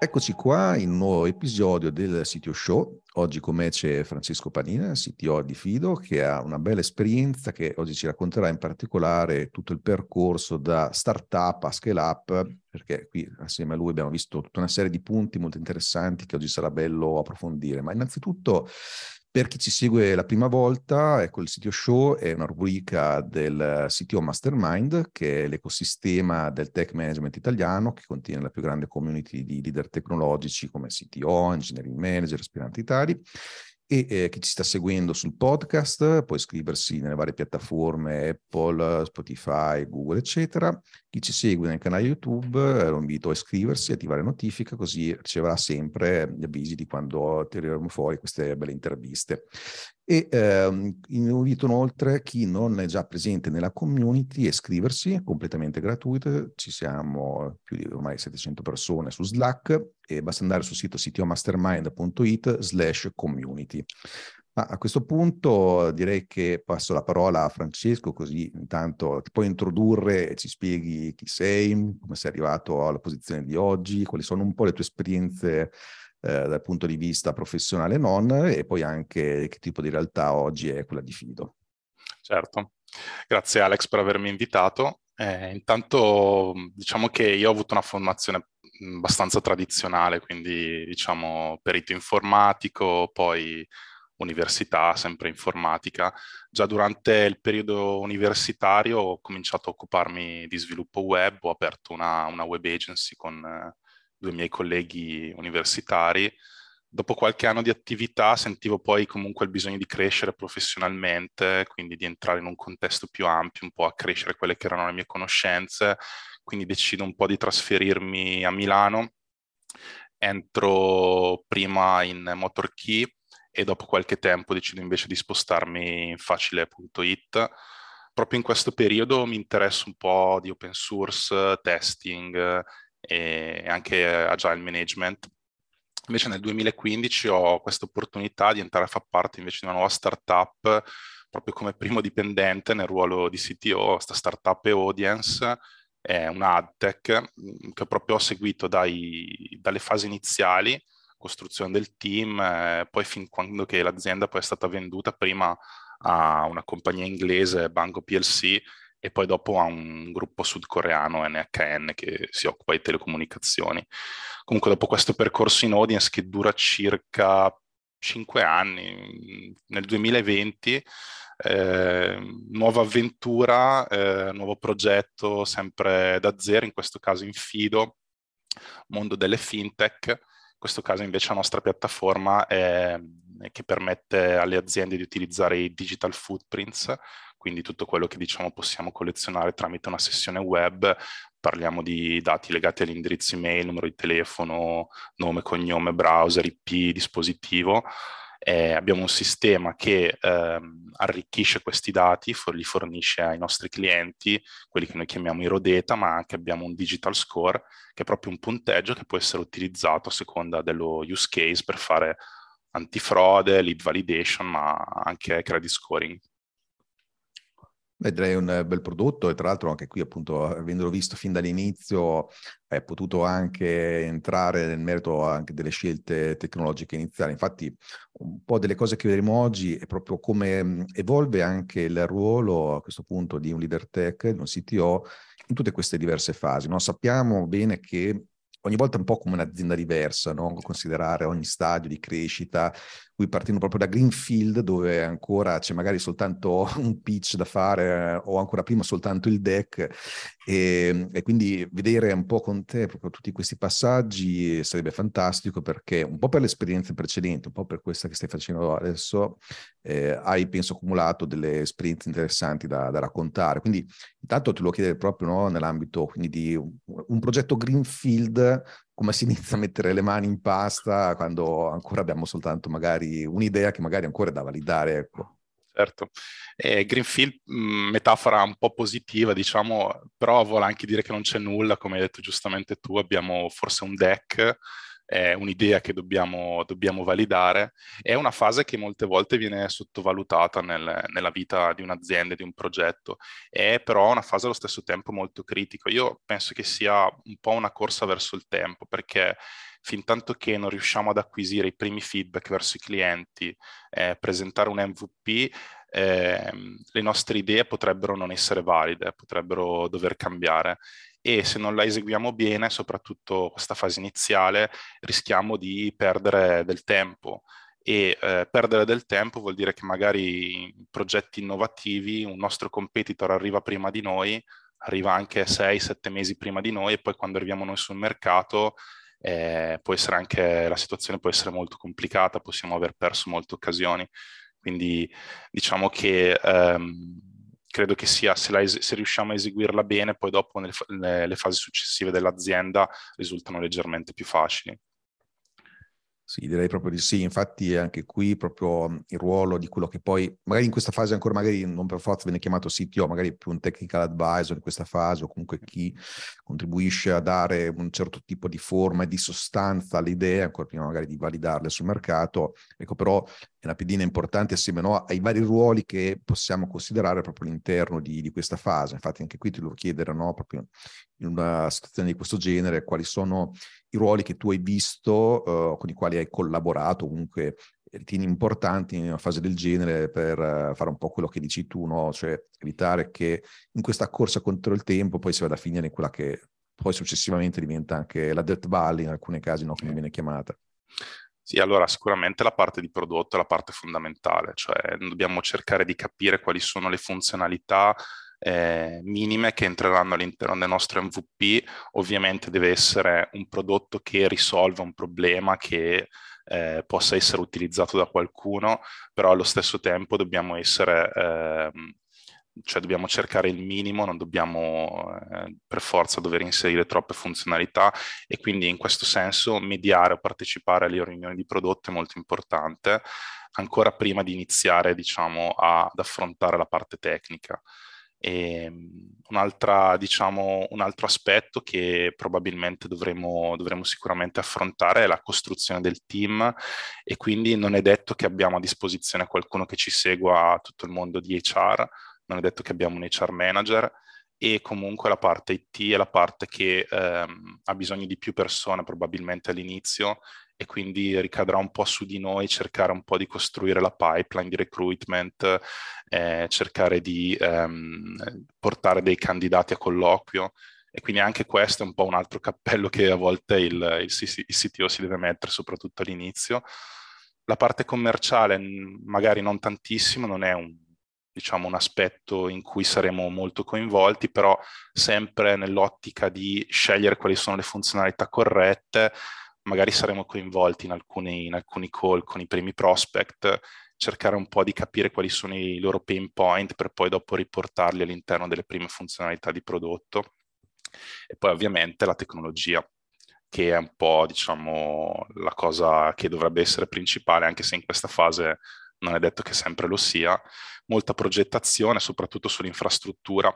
Eccoci qua in un nuovo episodio del CTO Show. Oggi con me c'è Francesco Panina, CTO di Fido, che ha una bella esperienza che oggi ci racconterà in particolare tutto il percorso da startup a scale up, perché qui assieme a lui abbiamo visto tutta una serie di punti molto interessanti che oggi sarà bello approfondire. Ma innanzitutto per chi ci segue la prima volta, ecco, il CTO Show è una rubrica del CTO Mastermind, che è l'ecosistema del tech management italiano, che contiene la più grande community di leader tecnologici come CTO, engineering manager, aspiranti tali, e eh, chi ci sta seguendo sul podcast può iscriversi nelle varie piattaforme Apple, Spotify, Google, eccetera. Chi ci segue nel canale YouTube eh, lo invito a iscriversi, attivare notifica, così riceverà sempre gli avvisi di quando tireremo fuori queste belle interviste. E ehm, invito inoltre chi non è già presente nella community a iscriversi, è completamente gratuito, ci siamo più di ormai 700 persone su Slack e basta andare sul sito ctomastermind.it slash community. Ma a questo punto direi che passo la parola a Francesco, così intanto ti puoi introdurre e ci spieghi chi sei, come sei arrivato alla posizione di oggi, quali sono un po' le tue esperienze eh, dal punto di vista professionale e non, e poi anche che tipo di realtà oggi è quella di Fido. Certo, grazie Alex per avermi invitato. Eh, intanto diciamo che io ho avuto una formazione abbastanza tradizionale, quindi diciamo perito informatico, poi università, sempre informatica. Già durante il periodo universitario ho cominciato a occuparmi di sviluppo web, ho aperto una, una web agency con eh, due miei colleghi universitari. Dopo qualche anno di attività sentivo poi comunque il bisogno di crescere professionalmente, quindi di entrare in un contesto più ampio, un po' a crescere quelle che erano le mie conoscenze, quindi decido un po' di trasferirmi a Milano. Entro prima in MotorKey e dopo qualche tempo decido invece di spostarmi in facile.it. Proprio in questo periodo mi interesso un po' di open source, testing e anche agile management. Invece nel 2015 ho questa opportunità di entrare a far parte invece di una nuova startup proprio come primo dipendente nel ruolo di CTO, questa startup è Audience, è una ad tech mm, che proprio ho seguito dai, dalle fasi iniziali, costruzione del team, eh, poi fin quando che l'azienda poi è stata venduta prima a una compagnia inglese, Banco PLC, e poi dopo ha un gruppo sudcoreano NHN che si occupa di telecomunicazioni. Comunque dopo questo percorso in audience che dura circa 5 anni, nel 2020, eh, nuova avventura, eh, nuovo progetto sempre da zero, in questo caso in Fido, mondo delle fintech, in questo caso invece la nostra piattaforma è, che permette alle aziende di utilizzare i digital footprints, quindi tutto quello che diciamo possiamo collezionare tramite una sessione web, parliamo di dati legati all'indirizzo email, numero di telefono, nome, cognome, browser, IP, dispositivo. Eh, abbiamo un sistema che ehm, arricchisce questi dati, for- li fornisce ai nostri clienti, quelli che noi chiamiamo i raw data, ma anche abbiamo un digital score, che è proprio un punteggio che può essere utilizzato a seconda dello use case per fare antifrode, lead validation, ma anche credit scoring. Beh, direi un bel prodotto e tra l'altro anche qui appunto avendolo visto fin dall'inizio è potuto anche entrare nel merito anche delle scelte tecnologiche iniziali. Infatti un po' delle cose che vedremo oggi è proprio come evolve anche il ruolo a questo punto di un leader tech, di un CTO in tutte queste diverse fasi. No? Sappiamo bene che ogni volta un po' come un'azienda diversa, no? considerare ogni stadio di crescita, qui partendo proprio da Greenfield dove ancora c'è magari soltanto un pitch da fare o ancora prima soltanto il deck e, e, quindi vedere un po' con te proprio tutti questi passaggi sarebbe fantastico perché un po' per le esperienze precedenti, un po' per questa che stai facendo adesso, eh, hai penso accumulato delle esperienze interessanti da, da, raccontare. Quindi intanto te lo chiedere proprio no, nell'ambito quindi di un, un progetto Greenfield, come si inizia a mettere le mani in pasta quando ancora abbiamo soltanto magari un'idea che magari ancora è da validare, ecco. Certo, eh, Greenfield, metafora un po' positiva, diciamo, però vuole anche dire che non c'è nulla, come hai detto giustamente tu, abbiamo forse un deck è un'idea che dobbiamo, dobbiamo, validare, è una fase che molte volte viene sottovalutata nel, nella vita di un'azienda, di un progetto, è però una fase allo stesso tempo molto critica. Io penso che sia un po' una corsa verso il tempo, perché fin tanto che non riusciamo ad acquisire i primi feedback verso i clienti, eh, presentare un MVP, eh, le nostre idee potrebbero non essere valide, potrebbero dover cambiare e se non la eseguiamo bene, soprattutto questa fase iniziale, rischiamo di perdere del tempo e eh, perdere del tempo vuol dire che magari in progetti innovativi un nostro competitor arriva prima di noi, arriva anche 6-7 mesi prima di noi e poi quando arriviamo noi sul mercato eh, può essere anche, la situazione può essere molto complicata, possiamo aver perso molte occasioni. Quindi diciamo che ehm, credo che sia, se, la, se, riusciamo a eseguirla bene, poi dopo nelle, le fasi successive dell'azienda risultano leggermente più facili. Sì, direi proprio di sì. Infatti anche qui proprio il ruolo di quello che poi, magari in questa fase ancora, magari non per forza viene chiamato CTO, magari più un technical advisor in questa fase o comunque chi contribuisce a dare un certo tipo di forma e di sostanza alle idee, ancora prima magari di validarle sul mercato. Ecco, però è una pedina importante assieme no, ai vari ruoli che possiamo considerare proprio all'interno di, di questa fase. Infatti anche qui ti devo chiedere, no, proprio in una situazione di questo genere, quali sono i ruoli che tu hai visto, uh, con i quali hai collaborato, comunque ritieni importanti in una fase del genere per uh, fare un po' quello che dici tu, no? cioè evitare che in questa corsa contro il tempo poi si vada a finire in quella che poi successivamente diventa anche la Death Valley, in alcuni casi, no? come viene chiamata. Sì, allora sicuramente la parte di prodotto è la parte fondamentale, cioè dobbiamo cercare di capire quali sono le funzionalità eh, minime che entreranno all'interno del nostro MVP. Ovviamente deve essere un prodotto che risolva un problema che eh, possa essere utilizzato da qualcuno, però allo stesso tempo dobbiamo essere... Eh, cioè dobbiamo cercare il minimo, non dobbiamo eh, per forza dover inserire troppe funzionalità e quindi in questo senso mediare o partecipare alle riunioni di prodotto è molto importante, ancora prima di iniziare diciamo a, ad affrontare la parte tecnica. Ehm, diciamo, un altro aspetto che probabilmente dovremo, dovremo sicuramente affrontare è la costruzione del team e quindi non è detto che abbiamo a disposizione qualcuno che ci segua tutto il mondo di HR, non è detto che abbiamo un HR manager e comunque la parte IT è la parte che ehm, ha bisogno di più persone probabilmente all'inizio e quindi ricadrà un po' su di noi cercare un po' di costruire la pipeline di recruitment, eh, cercare di ehm, portare dei candidati a colloquio e quindi anche questo è un po' un altro cappello che a volte il, il, il CTO si deve mettere, soprattutto all'inizio. La parte commerciale magari non tantissimo, non è un, diciamo, un aspetto in cui saremo molto coinvolti, però sempre nell'ottica di scegliere quali sono le funzionalità corrette, magari saremo coinvolti in alcuni, in alcuni call con i primi prospect, cercare un po' di capire quali sono i loro pain point per poi dopo riportarli all'interno delle prime funzionalità di prodotto. E poi ovviamente la tecnologia, che è un po' diciamo la cosa che dovrebbe essere principale, anche se in questa fase non è detto che sempre lo sia. Molta progettazione, soprattutto sull'infrastruttura.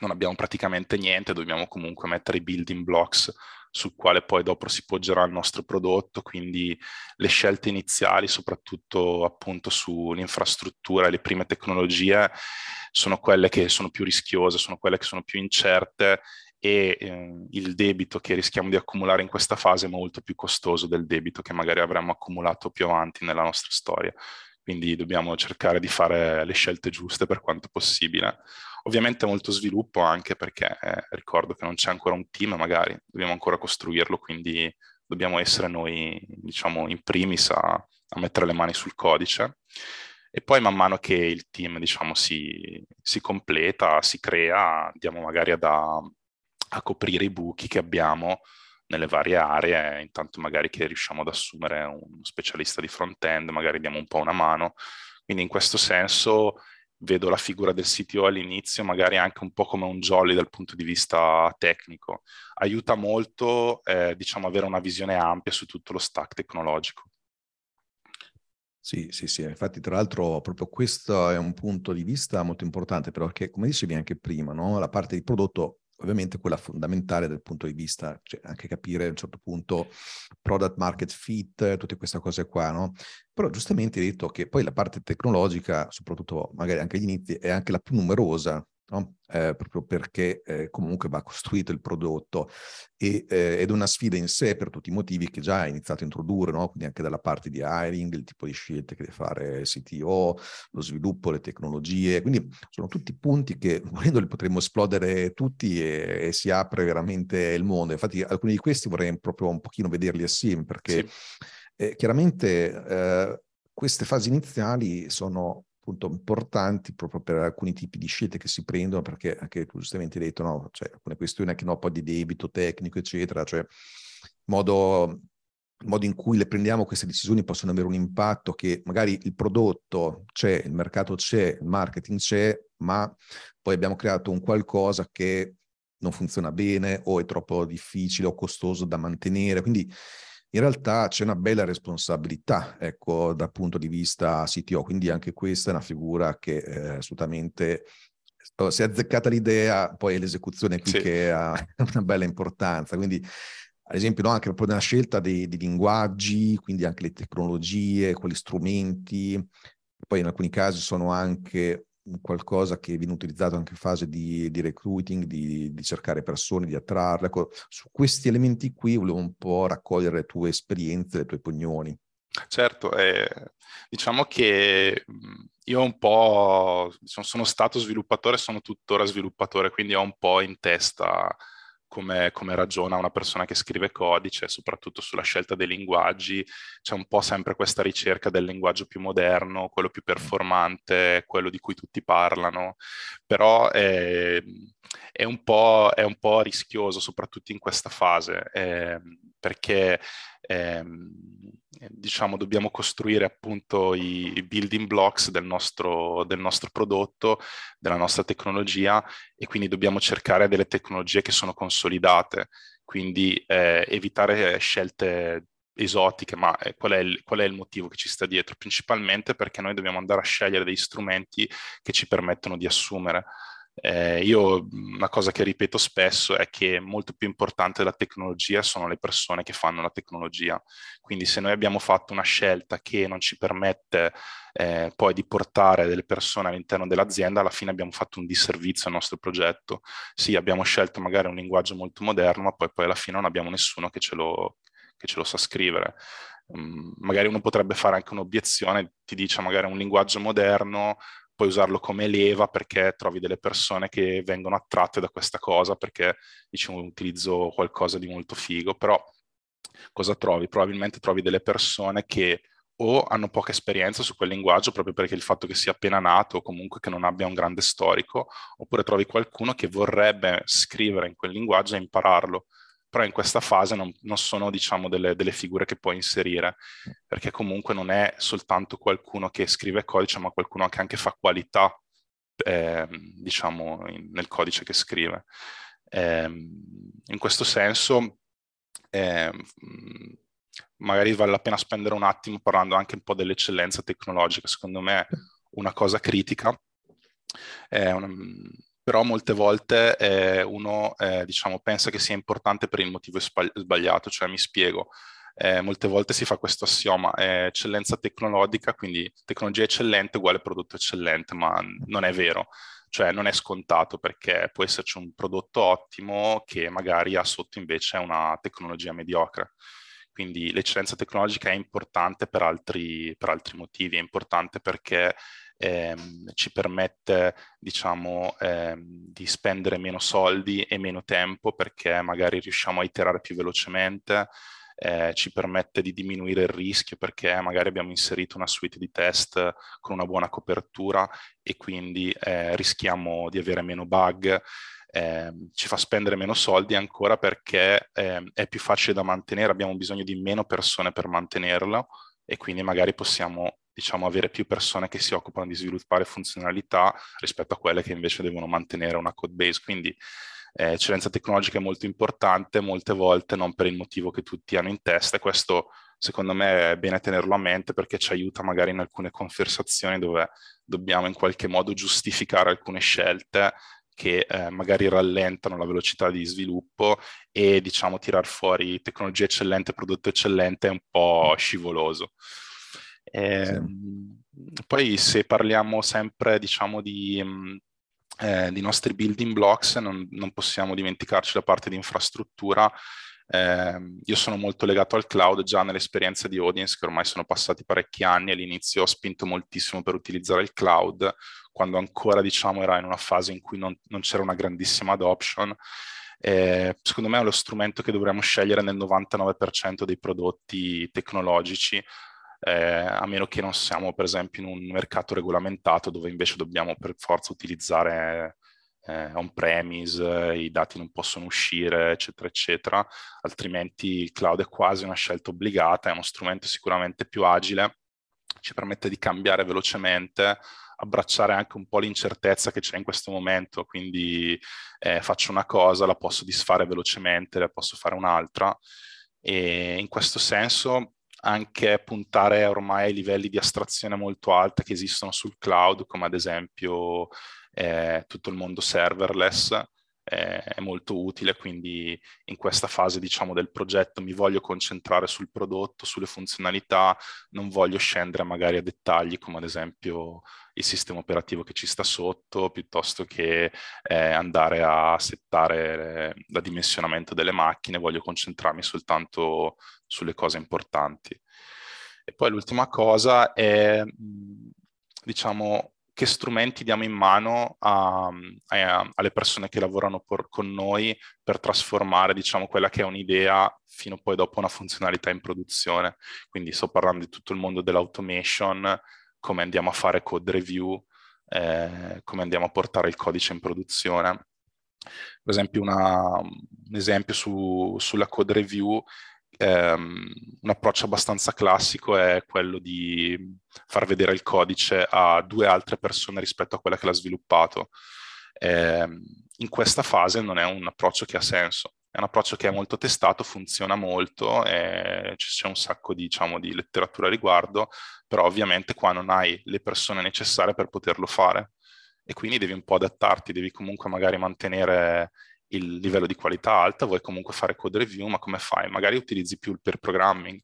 Non abbiamo praticamente niente, dobbiamo comunque mettere i building blocks sul quale poi dopo si poggerà il nostro prodotto, quindi le scelte iniziali, soprattutto appunto sull'infrastruttura e le prime tecnologie, sono quelle che sono più rischiose, sono quelle che sono più incerte e eh, il debito che rischiamo di accumulare in questa fase è molto più costoso del debito che magari avremmo accumulato più avanti nella nostra storia. Quindi dobbiamo cercare di fare le scelte giuste per quanto possibile. Ovviamente molto sviluppo anche perché eh, ricordo che non c'è ancora un team, magari dobbiamo ancora costruirlo, quindi dobbiamo essere noi, diciamo, in primis a, a mettere le mani sul codice. E poi man mano che il team, diciamo, si, si completa, si crea, andiamo magari ad, a, a coprire i buchi che abbiamo nelle varie aree, intanto magari che riusciamo ad assumere un specialista di front-end, magari diamo un po' una mano, Quindi in questo senso vedo la figura del CTO all'inizio magari anche un po' come un jolly dal punto di vista tecnico. Aiuta molto, eh, diciamo, avere una visione ampia su tutto lo stack tecnologico. Sì, sì, sì, infatti tra l'altro proprio questo è un punto di vista molto importante perché come dicevi anche prima, no? la parte di prodotto ovviamente quella fondamentale dal punto di vista, cioè anche capire a un certo punto product market fit, tutte queste cose qua, no? Però giustamente hai detto che poi la parte tecnologica, soprattutto magari anche agli inizi, è anche la più numerosa no? eh, proprio perché eh, comunque va costruito il prodotto e, eh, ed è una sfida in sé per tutti i motivi che già hai iniziato a introdurre, no? quindi anche dalla parte di hiring, il tipo di scelte che deve fare CTO, lo sviluppo, le tecnologie, quindi sono tutti punti che volendo li potremmo esplodere tutti e, e, si apre veramente il mondo. Infatti alcuni di questi vorrei proprio un pochino vederli assieme perché sì. Eh, chiaramente eh, queste fasi iniziali sono appunto importanti proprio per alcuni tipi di scelte che si prendono, perché anche tu giustamente hai detto, no, cioè alcune questioni anche no, poi di debito tecnico, eccetera, cioè modo, modo in cui le prendiamo queste decisioni possono avere un impatto che magari il prodotto c'è, il mercato c'è, il marketing c'è, ma poi abbiamo creato un qualcosa che non funziona bene o è troppo difficile o costoso da mantenere. Quindi in realtà c'è una bella responsabilità, ecco, dal punto di vista CTO, quindi anche questa è una figura che eh, assolutamente oh, si è azzeccata l'idea, poi è l'esecuzione qui sì. che ha una bella importanza. Quindi, ad esempio, no, anche proprio nella scelta dei, dei, linguaggi, quindi anche le tecnologie, quali strumenti, poi in alcuni casi sono anche qualcosa che viene utilizzato anche in fase di, di recruiting, di, di, cercare persone, di attrarle. Ecco, su questi elementi qui volevo un po' raccogliere le tue esperienze, le tue opinioni. Certo, eh, diciamo che io un po' sono stato sviluppatore, sono tuttora sviluppatore, quindi ho un po' in testa come, come, ragiona una persona che scrive codice, soprattutto sulla scelta dei linguaggi, c'è un po' sempre questa ricerca del linguaggio più moderno, quello più performante, quello di cui tutti parlano, però è, è, un, po', è un, po', rischioso, soprattutto in questa fase, eh, perché eh, diciamo, dobbiamo costruire appunto i, building blocks del nostro, del nostro, prodotto, della nostra tecnologia e quindi dobbiamo cercare delle tecnologie che sono consolidate, quindi eh, evitare scelte esotiche, ma eh, qual è, il, qual è, il, motivo che ci sta dietro? Principalmente perché noi dobbiamo andare a scegliere degli strumenti che ci permettono di assumere. Eh, io una cosa che ripeto spesso è che molto più importante della tecnologia sono le persone che fanno la tecnologia. Quindi se noi abbiamo fatto una scelta che non ci permette eh, poi di portare delle persone all'interno dell'azienda, alla fine abbiamo fatto un disservizio al nostro progetto. Sì, abbiamo scelto magari un linguaggio molto moderno, ma poi, poi alla fine non abbiamo nessuno che ce lo, che ce lo sa scrivere. Um, magari uno potrebbe fare anche un'obiezione, ti dice magari un linguaggio moderno puoi usarlo come leva perché trovi delle persone che vengono attratte da questa cosa perché diciamo utilizzo qualcosa di molto figo, però cosa trovi? Probabilmente trovi delle persone che o hanno poca esperienza su quel linguaggio proprio perché il fatto che sia appena nato o comunque che non abbia un grande storico, oppure trovi qualcuno che vorrebbe scrivere in quel linguaggio e impararlo però in questa fase non, non sono diciamo delle, delle, figure che puoi inserire, perché comunque non è soltanto qualcuno che scrive codice, ma qualcuno che anche fa qualità, eh, diciamo, in, nel codice che scrive. Eh, in questo senso, eh, magari vale la pena spendere un attimo parlando anche un po' dell'eccellenza tecnologica, secondo me una cosa critica. Una, però molte volte eh, uno eh, diciamo, pensa che sia importante per il motivo sbagliato, cioè mi spiego. Eh, molte volte si fa questo assioma, eccellenza tecnologica, quindi tecnologia eccellente uguale prodotto eccellente, ma non è vero, cioè non è scontato perché può esserci un prodotto ottimo che magari ha sotto invece una tecnologia mediocre. Quindi l'eccellenza tecnologica è importante per altri, per altri motivi, è importante perché ehm, ci permette diciamo ehm, di spendere meno soldi e meno tempo perché magari riusciamo a iterare più velocemente, eh, ci permette di diminuire il rischio perché magari abbiamo inserito una suite di test con una buona copertura e quindi eh, rischiamo di avere meno bug. Eh, ci fa spendere meno soldi ancora perché eh, è più facile da mantenere, abbiamo bisogno di meno persone per mantenerlo e quindi magari possiamo diciamo, avere più persone che si occupano di sviluppare funzionalità rispetto a quelle che invece devono mantenere una code base. Quindi eh, eccellenza tecnologica è molto importante, molte volte non per il motivo che tutti hanno in testa e questo secondo me è bene tenerlo a mente perché ci aiuta magari in alcune conversazioni dove dobbiamo in qualche modo giustificare alcune scelte che eh, magari rallentano la velocità di sviluppo e diciamo tirar fuori tecnologia eccellente, prodotto eccellente è un po' scivoloso. Ehm, poi se parliamo sempre diciamo di, eh, di nostri building blocks non, non, possiamo dimenticarci la parte di infrastruttura. Eh, io sono molto legato al cloud già nell'esperienza di Audience che ormai sono passati parecchi anni all'inizio ho spinto moltissimo per utilizzare il cloud quando ancora diciamo era in una fase in cui non, non c'era una grandissima adoption. Eh, secondo me è lo strumento che dovremmo scegliere nel 99% dei prodotti tecnologici, a meno che non siamo per esempio in un mercato regolamentato dove invece dobbiamo per forza utilizzare eh, on-premise, i dati non possono uscire, eccetera, eccetera, altrimenti il cloud è quasi una scelta obbligata, è uno strumento sicuramente più agile, ci permette di cambiare velocemente, abbracciare anche un po' l'incertezza che c'è in questo momento, quindi eh, faccio una cosa, la posso disfare velocemente, la posso fare un'altra. E in questo senso anche puntare ormai ai livelli di astrazione molto alta che esistono sul cloud, come ad esempio eh, tutto il mondo serverless, è molto utile, quindi in questa fase diciamo del progetto mi voglio concentrare sul prodotto, sulle funzionalità, non voglio scendere magari a dettagli come ad esempio il sistema operativo che ci sta sotto, piuttosto che eh, andare a settare la dimensionamento delle macchine, voglio concentrarmi soltanto sulle cose importanti. E poi l'ultima cosa è, diciamo, che strumenti diamo in mano a, a, alle persone che lavorano por, con noi per trasformare diciamo, quella che è un'idea fino poi dopo una funzionalità in produzione. Quindi sto parlando di tutto il mondo dell'automation, come andiamo a fare code review, eh, come andiamo a portare il codice in produzione. Per esempio una, un esempio su, sulla code review ehm, un approccio abbastanza classico è quello di far vedere il codice a due altre persone rispetto a quella che l'ha sviluppato. Eh, in questa fase non è un approccio che ha senso, è un approccio che è molto testato, funziona molto, eh, c'è un sacco di, diciamo, di letteratura a riguardo, però ovviamente qua non hai le persone necessarie per poterlo fare e quindi devi un po' adattarti, devi comunque magari mantenere il livello di qualità alta, vuoi comunque fare code review, ma come fai? Magari utilizzi più il per programming,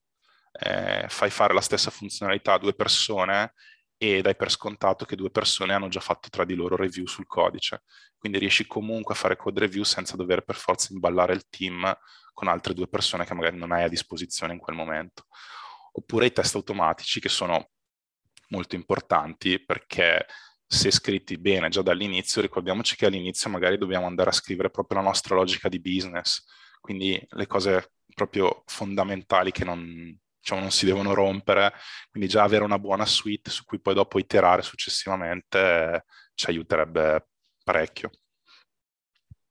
eh, fai fare la stessa funzionalità a due persone e dai per scontato che due persone hanno già fatto tra di loro review sul codice. Quindi riesci comunque a fare code review senza dover per forza imballare il team con altre due persone che magari non hai a disposizione in quel momento. Oppure i test automatici che sono molto importanti perché se scritti bene già dall'inizio, ricordiamoci che all'inizio magari dobbiamo andare a scrivere proprio la nostra logica di business, quindi le cose proprio fondamentali che non, diciamo, non si devono rompere, quindi già avere una buona suite su cui poi dopo iterare successivamente eh, ci aiuterebbe parecchio.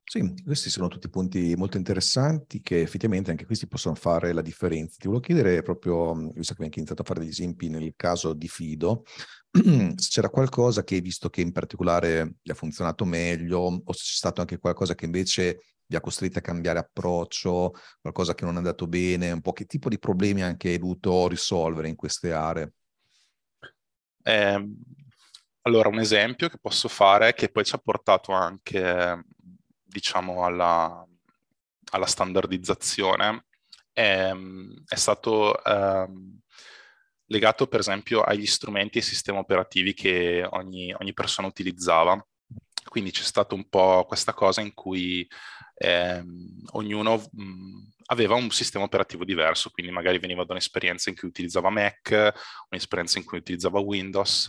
Sì, questi sono tutti punti molto interessanti che effettivamente anche questi possono fare la differenza. Ti volevo chiedere proprio, visto che abbiamo iniziato a fare degli esempi nel caso di Fido, se c'era qualcosa che hai visto che in particolare gli ha funzionato meglio o se c'è stato anche qualcosa che invece vi ha costretto a cambiare approccio, qualcosa che non è andato bene, un po' che tipo di problemi anche hai dovuto risolvere in queste aree? Eh, allora, un esempio che posso fare che poi ci ha portato anche diciamo, alla, alla standardizzazione è, è stato eh, legato per esempio agli strumenti e sistemi operativi che ogni, ogni persona utilizzava. Quindi c'è stata un po' questa cosa in cui eh, ognuno mh, aveva un sistema operativo diverso, quindi magari veniva da un'esperienza in cui utilizzava Mac, un'esperienza in cui utilizzava Windows,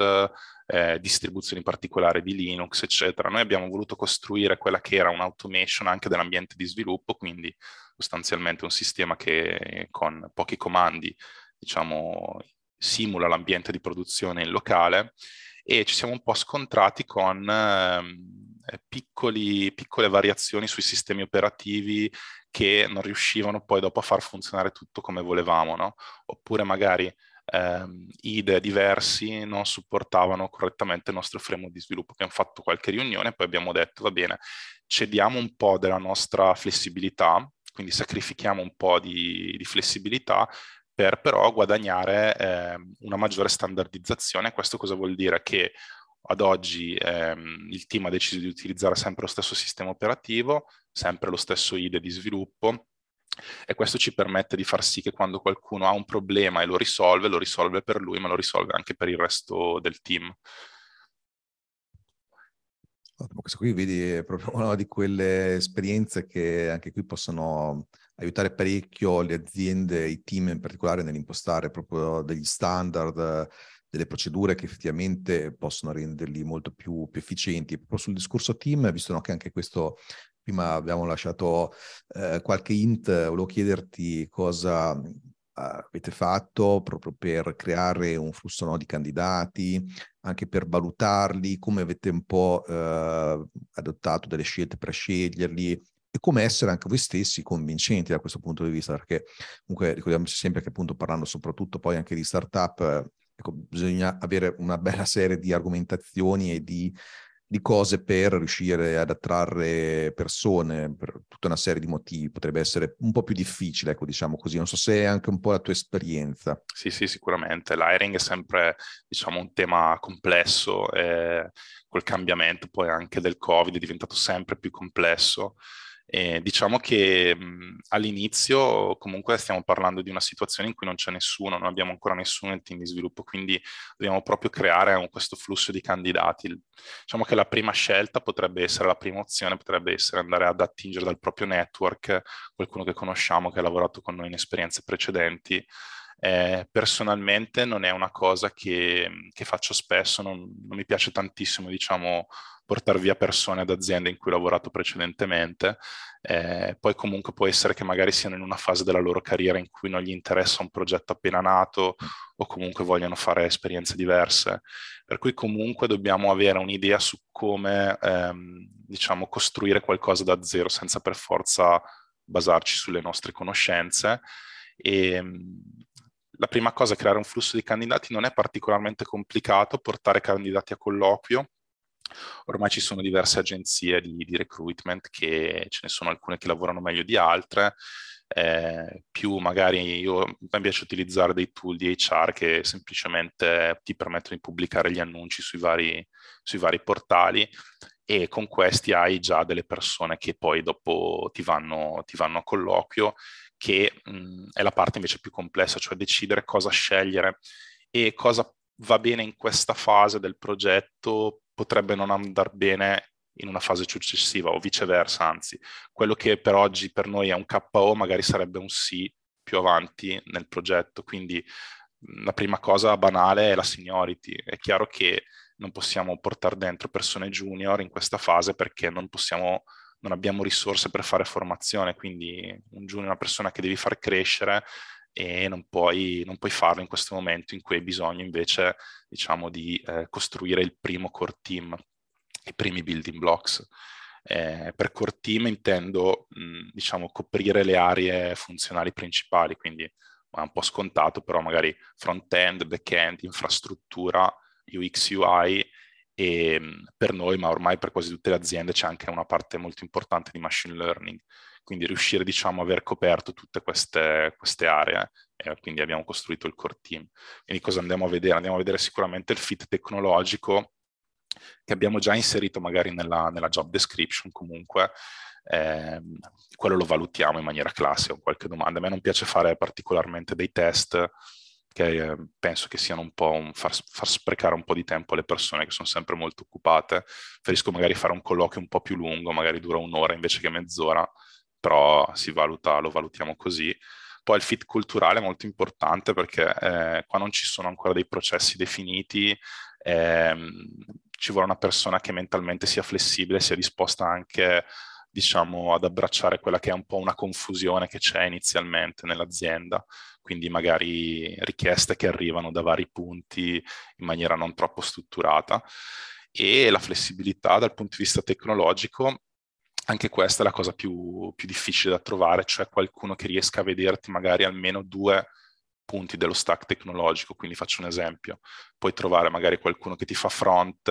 eh, distribuzioni particolari di Linux, eccetera. Noi abbiamo voluto costruire quella che era un'automation anche dell'ambiente di sviluppo, quindi sostanzialmente un sistema che con pochi comandi, diciamo, simula l'ambiente di produzione in locale e ci siamo un po' scontrati con eh, piccoli, piccole variazioni sui sistemi operativi che non riuscivano poi dopo a far funzionare tutto come volevamo, no? Oppure magari ehm, IDE diversi non supportavano correttamente il nostro framework di sviluppo. Abbiamo fatto qualche riunione e poi abbiamo detto, va bene, cediamo un po' della nostra flessibilità, quindi sacrifichiamo un po' di, di flessibilità per però guadagnare eh, una maggiore standardizzazione. Questo cosa vuol dire? Che ad oggi ehm, il team ha deciso di utilizzare sempre lo stesso sistema operativo, sempre lo stesso IDE di sviluppo, e questo ci permette di far sì che quando qualcuno ha un problema e lo risolve, lo risolve per lui, ma lo risolve anche per il resto del team. Questo qui vedi è proprio una di quelle esperienze che anche qui possono aiutare parecchio le aziende, i team in particolare nell'impostare proprio degli standard, delle procedure che effettivamente possono renderli molto più, più efficienti. Proprio sul discorso team, visto che anche questo prima abbiamo lasciato eh, qualche hint, volevo chiederti cosa uh, avete fatto proprio per creare un flusso no, di candidati, anche per valutarli, come avete un po' uh, adottato delle scelte per sceglierli e come essere anche voi stessi convincenti da questo punto di vista, perché comunque ricordiamoci sempre che appunto parlando soprattutto poi anche di startup, ecco, bisogna avere una bella serie di argomentazioni e di, di, cose per riuscire ad attrarre persone per tutta una serie di motivi. Potrebbe essere un po' più difficile, ecco, diciamo così. Non so se è anche un po' la tua esperienza. Sì, sì, sicuramente. L'hiring è sempre, diciamo, un tema complesso. E col cambiamento poi anche del Covid è diventato sempre più complesso. E diciamo che mh, all'inizio comunque stiamo parlando di una situazione in cui non c'è nessuno, non abbiamo ancora nessuno nel team di sviluppo, quindi dobbiamo proprio creare un, questo flusso di candidati. Diciamo che la prima scelta potrebbe essere, la prima opzione potrebbe essere andare ad attingere dal proprio network qualcuno che conosciamo, che ha lavorato con noi in esperienze precedenti. Eh, personalmente non è una cosa che, che faccio spesso, non, non mi piace tantissimo, diciamo, portare via persone da aziende in cui ho lavorato precedentemente. Eh, poi comunque può essere che magari siano in una fase della loro carriera in cui non gli interessa un progetto appena nato o comunque vogliono fare esperienze diverse. Per cui comunque dobbiamo avere un'idea su come ehm, diciamo costruire qualcosa da zero senza per forza basarci sulle nostre conoscenze. E, ehm, la prima cosa, creare un flusso di candidati non è particolarmente complicato, portare candidati a colloquio, Ormai ci sono diverse agenzie di, di recruitment che ce ne sono alcune che lavorano meglio di altre, eh, più magari io mi piace utilizzare dei tool di HR che semplicemente ti permettono di pubblicare gli annunci sui vari, sui vari portali e con questi hai già delle persone che poi dopo ti vanno, ti vanno a colloquio, che mh, è la parte invece più complessa, cioè decidere cosa scegliere e cosa va bene in questa fase del progetto potrebbe non andare bene in una fase successiva o viceversa, anzi, quello che per oggi per noi è un KO magari sarebbe un sì più avanti nel progetto, quindi la prima cosa banale è la seniority. È chiaro che non possiamo portare dentro persone junior in questa fase perché non possiamo non abbiamo risorse per fare formazione, quindi un junior è una persona che devi far crescere e non puoi, non puoi, farlo in questo momento in cui hai bisogno invece diciamo, di eh, costruire il primo core team, i primi building blocks. Eh, per core team intendo mh, diciamo, coprire le aree funzionali principali, quindi è un po' scontato, però magari front-end, back-end, infrastruttura, UX, UI e per noi, ma ormai per quasi tutte le aziende c'è anche una parte molto importante di machine learning quindi riuscire diciamo a aver coperto tutte queste, queste aree e quindi abbiamo costruito il core team. Quindi cosa andiamo a vedere? Andiamo a vedere sicuramente il fit tecnologico che abbiamo già inserito magari nella, nella job description comunque, eh, quello lo valutiamo in maniera classica, qualche domanda. A me non piace fare particolarmente dei test che eh, penso che siano un po' un far, far, sprecare un po' di tempo alle persone che sono sempre molto occupate. Preferisco magari fare un colloquio un po' più lungo, magari dura un'ora invece che mezz'ora, però valuta, lo valutiamo così. Poi il fit culturale è molto importante perché eh, qua non ci sono ancora dei processi definiti, ehm, ci vuole una persona che mentalmente sia flessibile, sia disposta anche diciamo, ad abbracciare quella che è un po' una confusione che c'è inizialmente nell'azienda, quindi magari richieste che arrivano da vari punti in maniera non troppo strutturata. E la flessibilità dal punto di vista tecnologico anche questa è la cosa più, più, difficile da trovare, cioè qualcuno che riesca a vederti magari almeno due, punti dello stack tecnologico, quindi faccio un esempio, puoi trovare magari qualcuno che ti fa front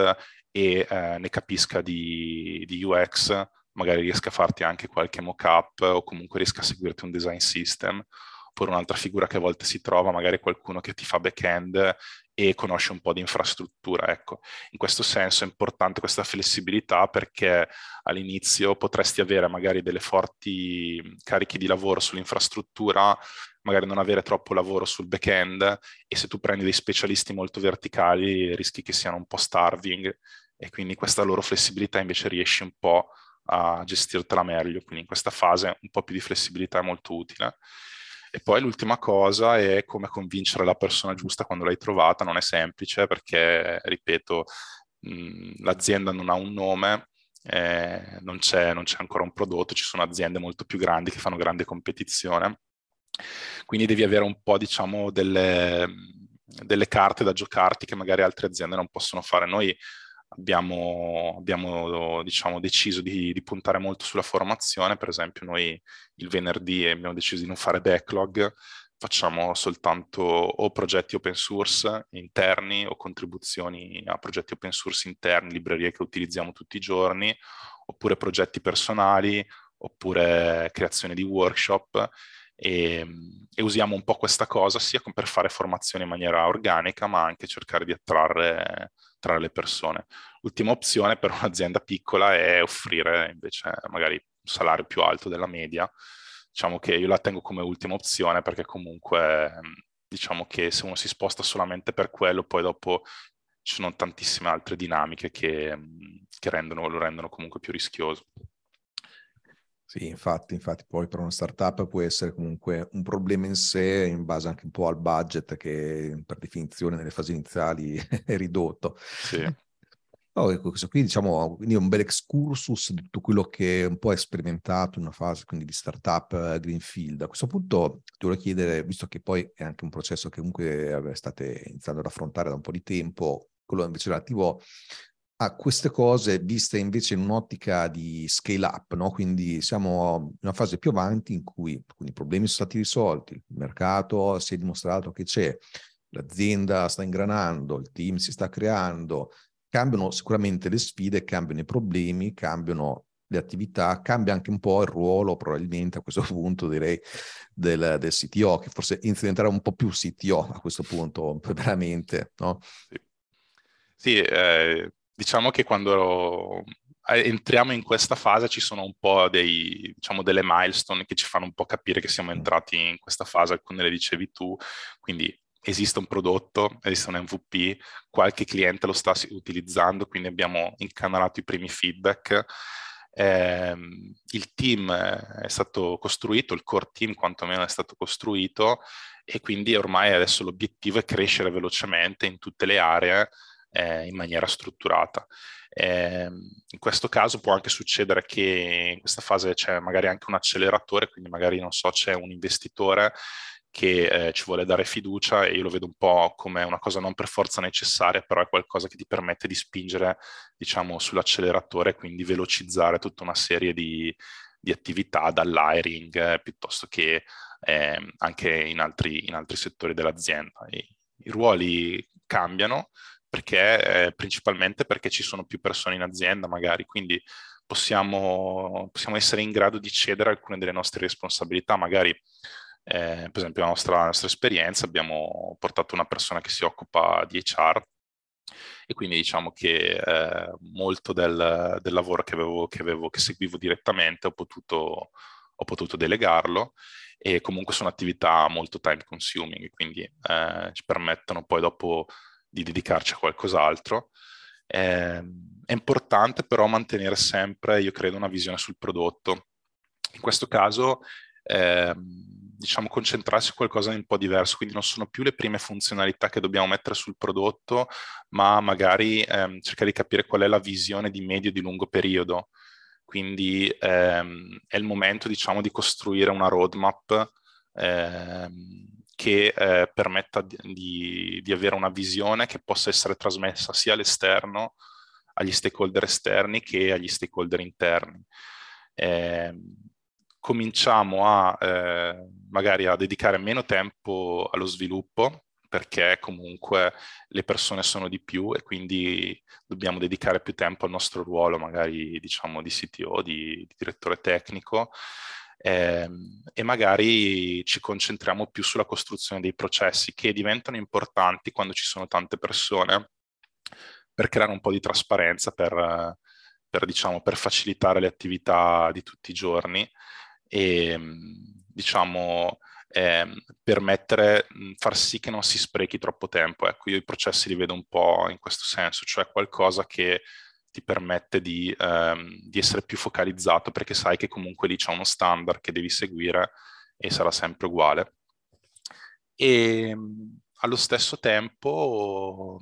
e eh, ne capisca di, di, UX, magari riesca a farti anche qualche mock-up o comunque riesca a seguirti un design system, oppure un'altra figura che a volte si trova, magari qualcuno che ti fa back-end e conosce un po' di infrastruttura. Ecco, in questo senso è importante questa flessibilità perché all'inizio potresti avere magari delle forti carichi di lavoro sull'infrastruttura, magari non avere troppo lavoro sul back-end e se tu prendi dei specialisti molto verticali rischi che siano un po' starving e quindi questa loro flessibilità invece riesci un po' a gestirtela meglio, quindi in questa fase un po' più di flessibilità è molto utile. E poi l'ultima cosa è come convincere la persona giusta quando l'hai trovata, non è semplice perché, ripeto, mh, l'azienda non ha un nome, eh, non, c'è, non c'è ancora un prodotto, ci sono aziende molto più grandi che fanno grande competizione, quindi devi avere un po', diciamo, delle, delle carte da giocarti che magari altre aziende non possono fare. Noi abbiamo, abbiamo diciamo, deciso di, di, puntare molto sulla formazione, per esempio noi il venerdì abbiamo deciso di non fare backlog, facciamo soltanto o progetti open source interni o contribuzioni a progetti open source interni, librerie che utilizziamo tutti i giorni, oppure progetti personali, oppure creazione di workshop e, e, usiamo un po' questa cosa sia per fare formazione in maniera organica, ma anche cercare di attrarre tra le persone. L'ultima opzione per un'azienda piccola è offrire invece magari un salario più alto della media. Diciamo che io la tengo come ultima opzione perché comunque diciamo che se uno si sposta solamente per quello, poi dopo ci sono tantissime altre dinamiche che, che rendono, lo rendono comunque più rischioso. Sì, infatti, infatti poi per una startup può essere comunque un problema in sé in base anche un po' al budget che per definizione nelle fasi iniziali è ridotto. Sì. Oh, ecco, questo qui diciamo quindi è un bel excursus di tutto quello che un po' è sperimentato in una fase quindi di startup uh, Greenfield. A questo punto ti voglio chiedere, visto che poi è anche un processo che comunque state iniziando ad affrontare da un po' di tempo, quello invece relativo a queste cose viste invece in un'ottica di scale up, no? quindi siamo in una fase più avanti in cui i problemi sono stati risolti, il mercato si è dimostrato che c'è, l'azienda sta ingranando, il team si sta creando, cambiano sicuramente le sfide, cambiano i problemi, cambiano le attività, cambia anche un po' il ruolo probabilmente a questo punto direi del, del CTO, che forse inizia a diventare un po' più CTO a questo punto, veramente. No? Sì, sì eh, diciamo che quando eh, entriamo in questa fase ci sono un po' dei, diciamo, delle milestone che ci fanno un po' capire che siamo mm. entrati in questa fase, alcune le dicevi tu, quindi esiste un prodotto, esiste un MVP, qualche cliente lo sta utilizzando, quindi abbiamo incanalato i primi feedback. Eh, il team è stato costruito, il core team quantomeno è stato costruito e quindi ormai adesso l'obiettivo è crescere velocemente in tutte le aree eh, in maniera strutturata. Eh, in questo caso può anche succedere che in questa fase c'è magari anche un acceleratore, quindi magari non so, c'è un investitore che eh, ci vuole dare fiducia e io lo vedo un po' come una cosa non per forza necessaria, però è qualcosa che ti permette di spingere, diciamo, sull'acceleratore, quindi velocizzare tutta una serie di, di attività dall'hiring eh, piuttosto che eh, anche in altri, in altri settori dell'azienda. I, I ruoli cambiano, perché eh, principalmente perché ci sono più persone in azienda magari, quindi possiamo, possiamo essere in grado di cedere alcune delle nostre responsabilità, magari eh, per esempio la nostra, la nostra, esperienza abbiamo portato una persona che si occupa di HR e quindi diciamo che eh, molto del, del, lavoro che, avevo, che, avevo, che seguivo direttamente ho potuto, ho potuto delegarlo e comunque sono attività molto time consuming, quindi eh, ci permettono poi dopo di dedicarci a qualcos'altro. Eh, è importante però mantenere sempre, io credo, una visione sul prodotto. In questo caso, eh, diciamo, concentrarsi su qualcosa di un po' diverso, quindi non sono più le prime funzionalità che dobbiamo mettere sul prodotto, ma magari ehm, cercare di capire qual è la visione di medio e di lungo periodo. Quindi ehm, è il momento, diciamo, di costruire una roadmap ehm, che eh, permetta di, di, avere una visione che possa essere trasmessa sia all'esterno, agli stakeholder esterni che agli stakeholder interni. Eh, cominciamo a eh, magari a dedicare meno tempo allo sviluppo perché comunque le persone sono di più e quindi dobbiamo dedicare più tempo al nostro ruolo, magari diciamo di CTO, di, di direttore tecnico, eh, e magari ci concentriamo più sulla costruzione dei processi che diventano importanti quando ci sono tante persone per creare un po' di trasparenza, per, per, diciamo, per facilitare le attività di tutti i giorni e diciamo eh, permettere, far sì che non si sprechi troppo tempo. Ecco, io i processi li vedo un po' in questo senso, cioè qualcosa che ti permette di, ehm, di essere più focalizzato perché sai che comunque lì c'è uno standard che devi seguire e sarà sempre uguale. E allo stesso tempo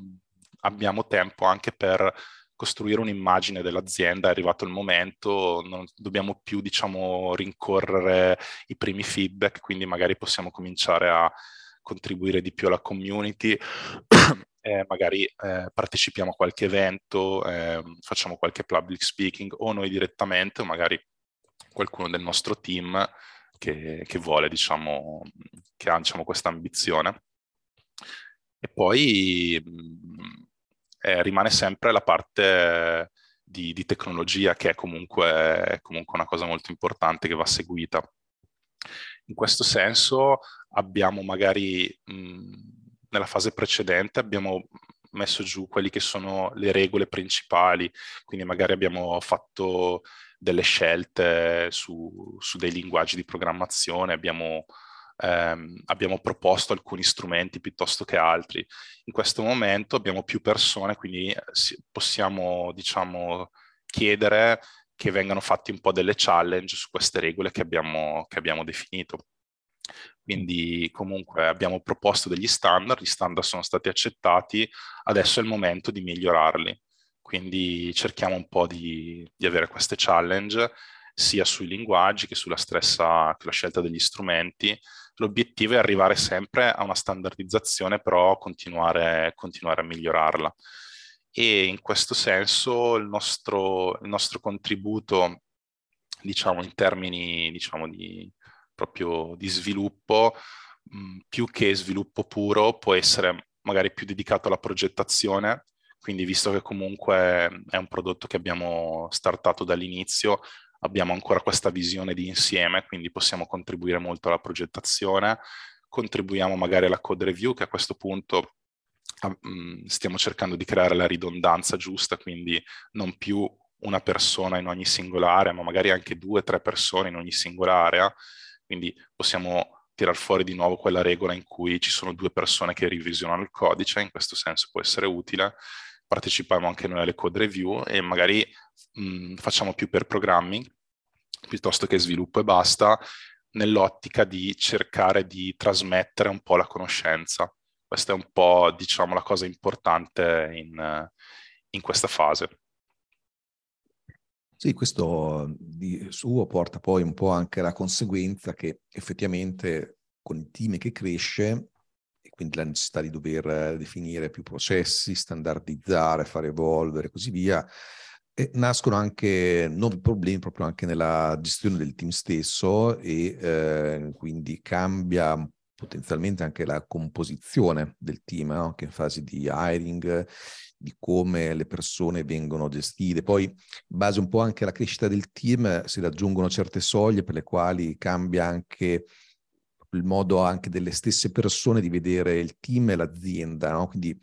abbiamo tempo anche per costruire un'immagine dell'azienda, è arrivato il momento, non dobbiamo più diciamo rincorrere i primi feedback, quindi magari possiamo cominciare a contribuire di più alla community, eh, magari eh, partecipiamo a qualche evento, eh, facciamo qualche public speaking o noi direttamente o magari qualcuno del nostro team che, che vuole, diciamo, che ha diciamo, questa ambizione. E poi mh, eh, rimane sempre la parte di, di tecnologia che è comunque, è comunque una cosa molto importante che va seguita. In questo senso abbiamo magari mh, nella fase precedente abbiamo messo giù quelle che sono le regole principali, quindi magari abbiamo fatto delle scelte su, su dei linguaggi di programmazione, abbiamo ehm, abbiamo proposto alcuni strumenti piuttosto che altri. In questo momento abbiamo più persone, quindi eh, possiamo, diciamo, chiedere che vengano fatti un po' delle challenge su queste regole che abbiamo, che abbiamo definito. Quindi comunque abbiamo proposto degli standard, gli standard sono stati accettati, adesso è il momento di migliorarli. Quindi cerchiamo un po' di, di avere queste challenge sia sui linguaggi che sulla stessa che scelta degli strumenti. L'obiettivo è arrivare sempre a una standardizzazione, però continuare, continuare a migliorarla. E in questo senso il nostro, il nostro contributo, diciamo, in termini diciamo, di, proprio di sviluppo, mh, più che sviluppo puro, può essere magari più dedicato alla progettazione, quindi visto che comunque è un prodotto che abbiamo startato dall'inizio, abbiamo ancora questa visione di insieme, quindi possiamo contribuire molto alla progettazione, contribuiamo magari alla code review che a questo punto um, stiamo cercando di creare la ridondanza giusta, quindi non più una persona in ogni singola area, ma magari anche due o tre persone in ogni singola area, quindi possiamo tirar fuori di nuovo quella regola in cui ci sono due persone che revisionano il codice, in questo senso può essere utile, partecipiamo anche noi alle code review e magari mh, facciamo più per programming piuttosto che sviluppo e basta, nell'ottica di cercare di trasmettere un po' la conoscenza. Questa è un po', diciamo, la cosa importante in, in questa fase. Sì, questo di suo porta poi un po' anche alla conseguenza che effettivamente con il team che cresce e quindi la necessità di dover definire più processi, standardizzare, fare evolvere e così via, e nascono anche nuovi problemi proprio anche nella gestione del team stesso e eh, quindi cambia potenzialmente anche la composizione del team, no? anche in fase di hiring, di come le persone vengono gestite. Poi, in base un po' anche alla crescita del team, si raggiungono certe soglie per le quali cambia anche il modo anche delle stesse persone di vedere il team e l'azienda. No? Quindi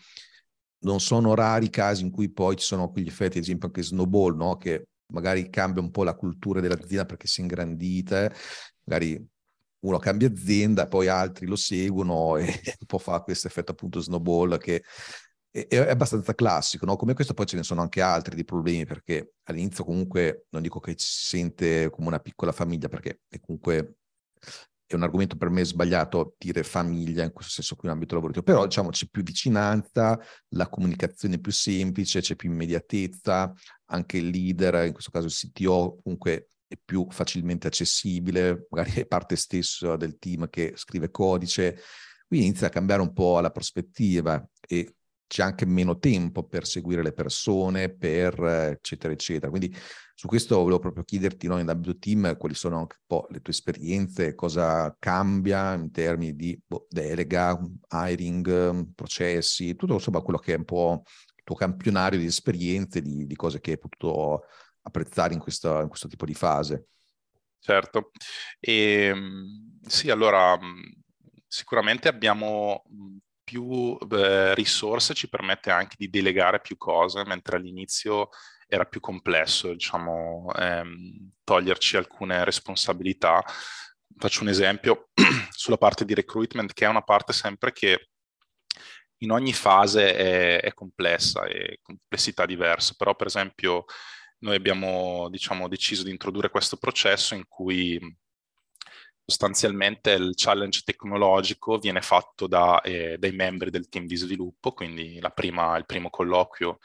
non sono rari i casi in cui poi ci sono quegli effetti, ad esempio anche snowball, no? che magari cambia un po' la cultura dell'azienda perché si è ingrandita, magari uno cambia azienda, poi altri lo seguono e un po' fa questo effetto appunto snowball che è, è abbastanza classico, no? Come questo poi ce ne sono anche altri di problemi perché all'inizio comunque non dico che si sente come una piccola famiglia perché è comunque è un argomento per me sbagliato dire famiglia in questo senso qui in ambito lavorativo, però diciamo c'è più vicinanza, la comunicazione è più semplice, c'è più immediatezza, anche il leader, in questo caso il CTO, comunque è più facilmente accessibile, magari è parte stessa del team che scrive codice, quindi inizia a cambiare un po' la prospettiva e c'è anche meno tempo per seguire le persone, per eccetera, eccetera. Quindi su questo volevo proprio chiederti, no, in ambito team, quali sono anche un po' le tue esperienze, cosa cambia in termini di boh, delega, hiring, processi, tutto insomma quello che è un po' il tuo campionario di esperienze, di, di cose che hai potuto apprezzare in, questa, in questo tipo di fase. Certo, e, ehm, sì, allora sicuramente abbiamo più beh, risorse, ci permette anche di delegare più cose, mentre all'inizio era più complesso, diciamo, ehm, toglierci alcune responsabilità. Faccio un esempio sulla parte di recruitment, che è una parte sempre che in ogni fase è, è complessa, è complessità diversa, però per esempio noi abbiamo diciamo, deciso di introdurre questo processo in cui sostanzialmente il challenge tecnologico viene fatto da, eh, dai membri del team di sviluppo, quindi prima, il primo colloquio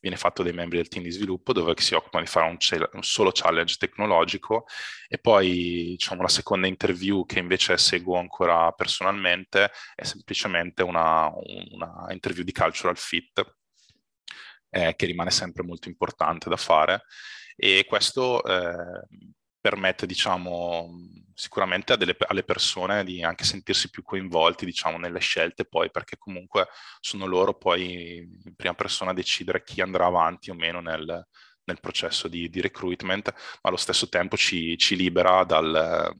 viene fatto dai membri del team di sviluppo dove si occupano di fare un, un solo challenge tecnologico. E poi diciamo, la seconda interview che invece seguo ancora personalmente è semplicemente una, una interview di cultural fit eh, che rimane sempre molto importante da fare e questo eh, permette, diciamo, sicuramente delle, alle persone di anche sentirsi più coinvolti, diciamo, nelle scelte poi, perché comunque sono loro poi in prima persona a decidere chi andrà avanti o meno nel, nel processo di, di, recruitment, ma allo stesso tempo ci, ci libera dal,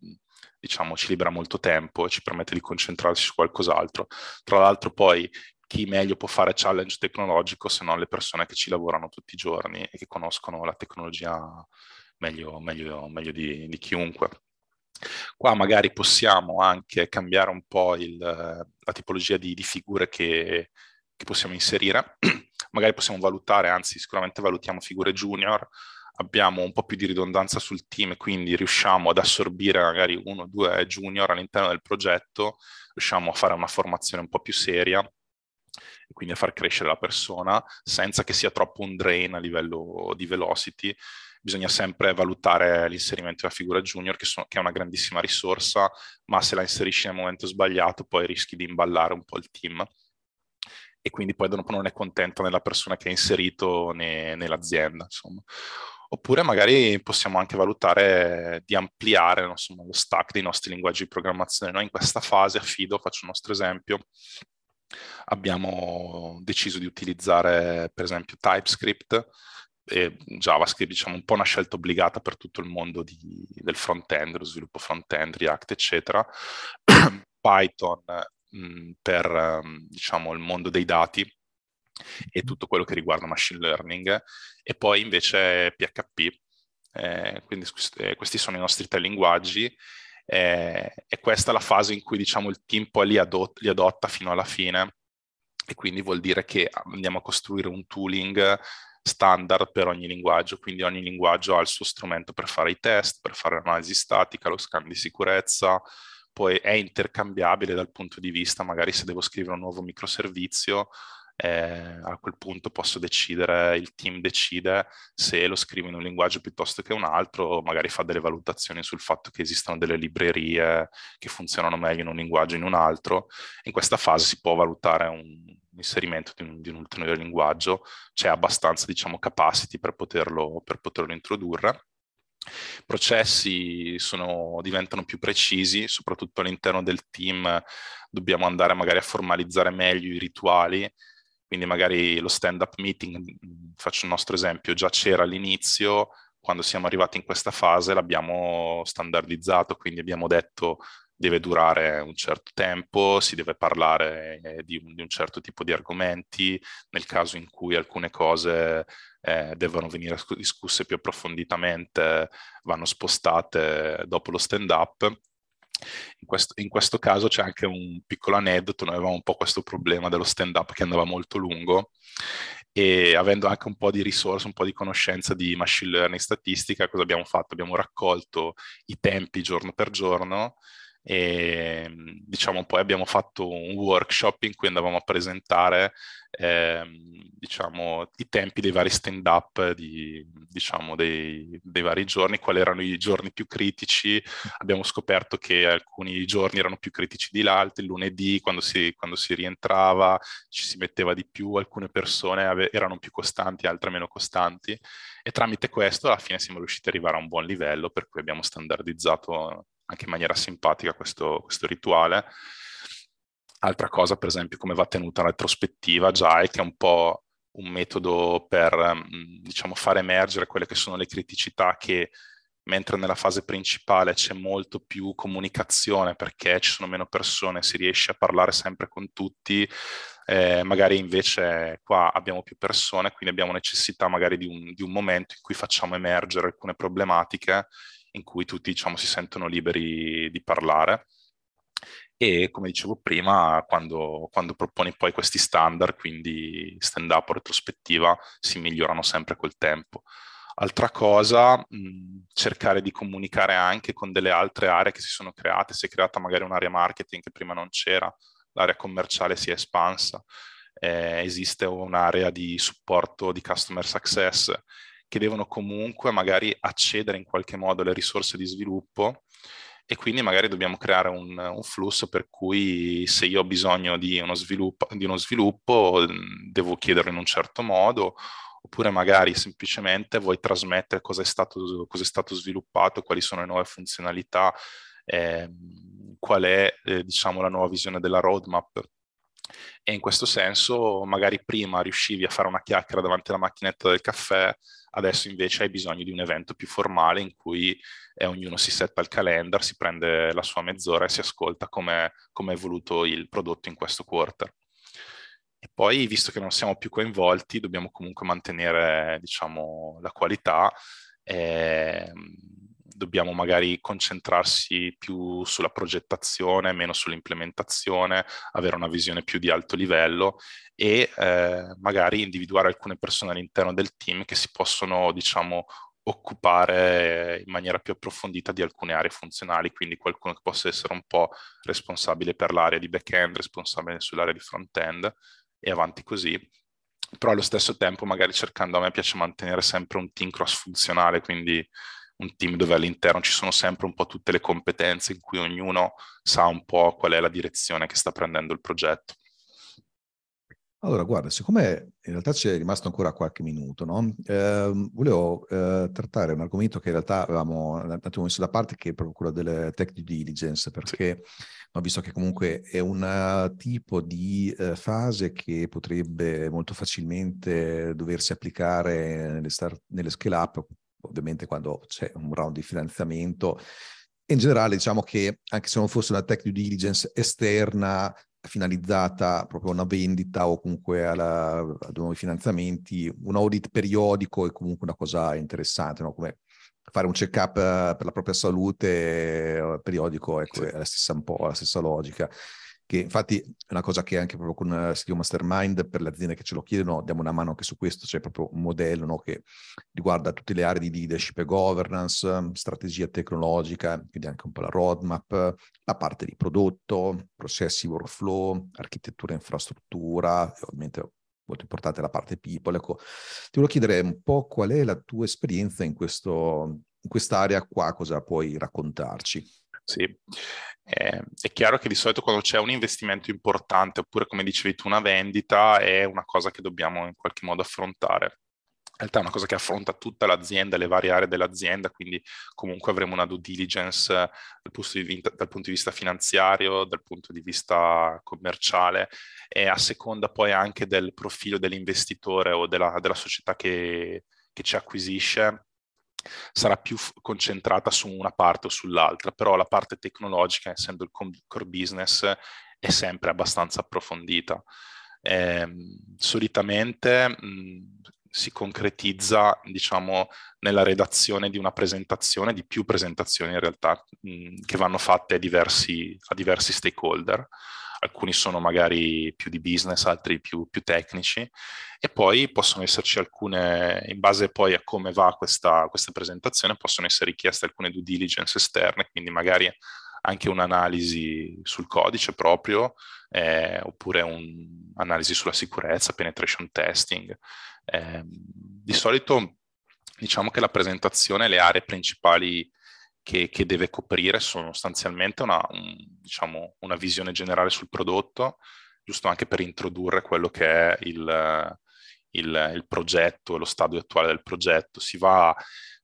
diciamo, ci libera molto tempo e ci permette di concentrarsi su qualcos'altro. Tra l'altro poi chi meglio può fare challenge tecnologico se non le persone che ci lavorano tutti i giorni e che conoscono la tecnologia meglio, meglio, meglio di, di, chiunque. Qua magari possiamo anche cambiare un po' il, la tipologia di, di figure che, che, possiamo inserire. magari possiamo valutare, anzi sicuramente valutiamo figure junior, abbiamo un po' più di ridondanza sul team, quindi riusciamo ad assorbire magari uno o due junior all'interno del progetto, riusciamo a fare una formazione un po' più seria quindi a far crescere la persona senza che sia troppo un drain a livello di velocity bisogna sempre valutare l'inserimento della figura junior, che, sono, che, è una grandissima risorsa, ma se la inserisci nel momento sbagliato poi rischi di imballare un po' il team e quindi poi dopo non è contento nella persona che ha inserito né, nell'azienda, insomma. Oppure magari possiamo anche valutare di ampliare insomma, lo stack dei nostri linguaggi di programmazione. Noi in questa fase, a Fido, faccio un nostro esempio, abbiamo deciso di utilizzare per esempio TypeScript e JavaScript, diciamo, un po' una scelta obbligata per tutto il mondo di, del front-end, lo sviluppo front-end, React, eccetera. Python mh, mm, per, um, diciamo, il mondo dei dati e tutto quello che riguarda machine learning, e poi invece PHP. Eh, quindi eh, questi sono i nostri tre linguaggi eh, e questa è la fase in cui diciamo, il team poi li, adot- li adotta fino alla fine. E quindi vuol dire che andiamo a costruire un tooling standard per ogni linguaggio, quindi ogni linguaggio ha il suo strumento per fare i test, per fare l'analisi statica, lo scan di sicurezza, poi è intercambiabile dal punto di vista, magari se devo scrivere un nuovo microservizio, eh, a quel punto posso decidere, il team decide se lo scrivo in un linguaggio piuttosto che un altro, magari fa delle valutazioni sul fatto che esistono delle librerie che funzionano meglio in un linguaggio o in un altro. In questa fase si può valutare un, inserimento di un, di un, ulteriore linguaggio, c'è abbastanza, diciamo, capacity per poterlo, per poterlo introdurre. I processi sono, diventano più precisi, soprattutto all'interno del team dobbiamo andare magari a formalizzare meglio i rituali, quindi magari lo stand-up meeting, faccio il nostro esempio, già c'era all'inizio, quando siamo arrivati in questa fase l'abbiamo standardizzato, quindi abbiamo detto deve durare un certo tempo, si deve parlare eh, di, un, di, un, certo tipo di argomenti, nel caso in cui alcune cose eh, devono venire discusse più approfonditamente, vanno spostate dopo lo stand-up. In questo, in questo, caso c'è anche un piccolo aneddoto, noi avevamo un po' questo problema dello stand-up che andava molto lungo e avendo anche un po' di risorse, un po' di conoscenza di machine learning statistica, cosa abbiamo fatto? Abbiamo raccolto i tempi giorno per giorno e diciamo poi abbiamo fatto un workshop in cui andavamo a presentare eh, diciamo, i tempi dei vari stand up di, diciamo, dei, dei, vari giorni, quali erano i giorni più critici. Abbiamo scoperto che alcuni giorni erano più critici di altri, lunedì quando si, quando si rientrava ci si metteva di più, alcune persone ave- erano più costanti, altre meno costanti e tramite questo alla fine siamo riusciti ad arrivare a un buon livello per cui abbiamo standardizzato anche in maniera simpatica questo, questo rituale. Altra cosa, per esempio, come va tenuta la retrospettiva, già è che è un po' un metodo per mm, diciamo, far emergere quelle che sono le criticità che mentre nella fase principale c'è molto più comunicazione perché ci sono meno persone, si riesce a parlare sempre con tutti, eh, magari invece qua abbiamo più persone, quindi abbiamo necessità magari di un, di un momento in cui facciamo emergere alcune problematiche in cui tutti diciamo, si sentono liberi di parlare. E come dicevo prima, quando, quando proponi poi questi standard, quindi stand up o retrospettiva, si migliorano sempre col tempo. Altra cosa, mh, cercare di comunicare anche con delle altre aree che si sono create, si è creata magari un'area marketing che prima non c'era, l'area commerciale si è espansa, eh, esiste un'area di supporto di customer success che devono comunque magari accedere in qualche modo alle risorse di sviluppo e quindi magari dobbiamo creare un, un flusso per cui se io ho bisogno di uno, sviluppo, di uno sviluppo devo chiederlo in un certo modo oppure magari semplicemente vuoi trasmettere cosa è stato, cosa è stato sviluppato, quali sono le nuove funzionalità, eh, qual è eh, diciamo la nuova visione della roadmap. E in questo senso magari prima riuscivi a fare una chiacchiera davanti alla macchinetta del caffè, adesso invece hai bisogno di un evento più formale in cui eh, ognuno si setta il calendar, si prende la sua mezz'ora e si ascolta come è evoluto il prodotto in questo quarter. E poi, visto che non siamo più coinvolti, dobbiamo comunque mantenere, diciamo, la qualità. Eh, dobbiamo magari concentrarsi più sulla progettazione, meno sull'implementazione, avere una visione più di alto livello e eh, magari individuare alcune persone all'interno del team che si possono, diciamo, occupare in maniera più approfondita di alcune aree funzionali, quindi qualcuno che possa essere un po' responsabile per l'area di back-end, responsabile sull'area di front-end e avanti così. Però allo stesso tempo magari cercando, a me piace mantenere sempre un team cross funzionale, quindi un team dove all'interno ci sono sempre un po' tutte le competenze in cui ognuno sa un po' qual è la direzione che sta prendendo il progetto. Allora, guarda, siccome in realtà ci è rimasto ancora qualche minuto, no? eh, volevo eh, trattare un argomento che in realtà avevamo un attimo messo da parte, che è proprio quello delle tech due diligence, perché sì. ho visto che comunque è un tipo di eh, fase che potrebbe molto facilmente doversi applicare nelle, start, nelle scale up ovviamente quando c'è un round di finanziamento. In generale diciamo che anche se non fosse una tech due diligence esterna finalizzata proprio a una vendita o comunque alla, a nuovi finanziamenti, un audit periodico è comunque una cosa interessante, no? come fare un check-up per la propria salute eh, periodico, ecco, è la stessa, un po' la stessa logica che infatti è una cosa che anche proprio con uh, Studio Mastermind per le aziende che ce lo chiedono diamo una mano anche su questo, c'è proprio un modello no, che riguarda tutte le aree di leadership e governance, strategia tecnologica, quindi anche un po' la roadmap, la parte di prodotto, processi, workflow, architettura e infrastruttura, e ovviamente molto importante la parte people. Ecco, ti volevo chiedere un po' qual è la tua esperienza in, questo, in quest'area qua, cosa puoi raccontarci? Sì, eh, è chiaro che di solito quando c'è un investimento importante oppure come dicevi tu una vendita è una cosa che dobbiamo in qualche modo affrontare. In realtà è una cosa che affronta tutta l'azienda, le varie aree dell'azienda, quindi comunque avremo una due diligence dal punto di dal punto di vista finanziario, dal punto di vista commerciale e a seconda poi anche del profilo dell'investitore o della, della società che, che ci acquisisce, sarà più f- concentrata su una parte o sull'altra, però la parte tecnologica, essendo il core business, è sempre abbastanza approfondita. Eh, solitamente mh, si concretizza, diciamo, nella redazione di una presentazione, di più presentazioni in realtà, mh, che vanno fatte a diversi, a diversi stakeholder alcuni sono magari più di business, altri più, più, tecnici e poi possono esserci alcune, in base poi a come va questa, questa presentazione, possono essere richieste alcune due diligence esterne, quindi magari anche un'analisi sul codice proprio, eh, oppure un'analisi sulla sicurezza, penetration testing. Eh, di solito diciamo che la presentazione, le aree principali che, che deve coprire sono sostanzialmente una, un, diciamo, una visione generale sul prodotto, giusto anche per introdurre quello che è il, il, il progetto lo stadio attuale del progetto. Si va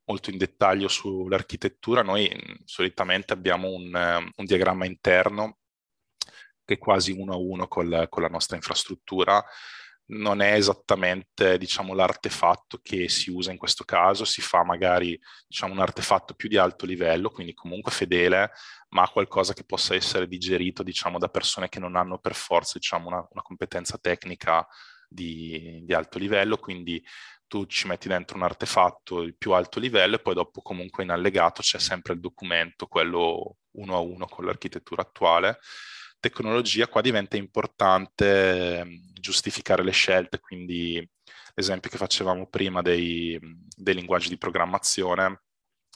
molto in dettaglio sull'architettura. Noi solitamente abbiamo un, un diagramma interno che è quasi uno a uno con, con la nostra infrastruttura, non è esattamente diciamo, l'artefatto che si usa in questo caso, si fa magari diciamo, un artefatto più di alto livello, quindi comunque fedele, ma qualcosa che possa essere digerito diciamo, da persone che non hanno per forza diciamo, una, una, competenza tecnica di, di, alto livello, quindi tu ci metti dentro un artefatto di più alto livello e poi dopo comunque in allegato c'è sempre il documento, quello uno a uno con l'architettura attuale tecnologia qua diventa importante ehm, giustificare le scelte, quindi l'esempio che facevamo prima dei, dei linguaggi di programmazione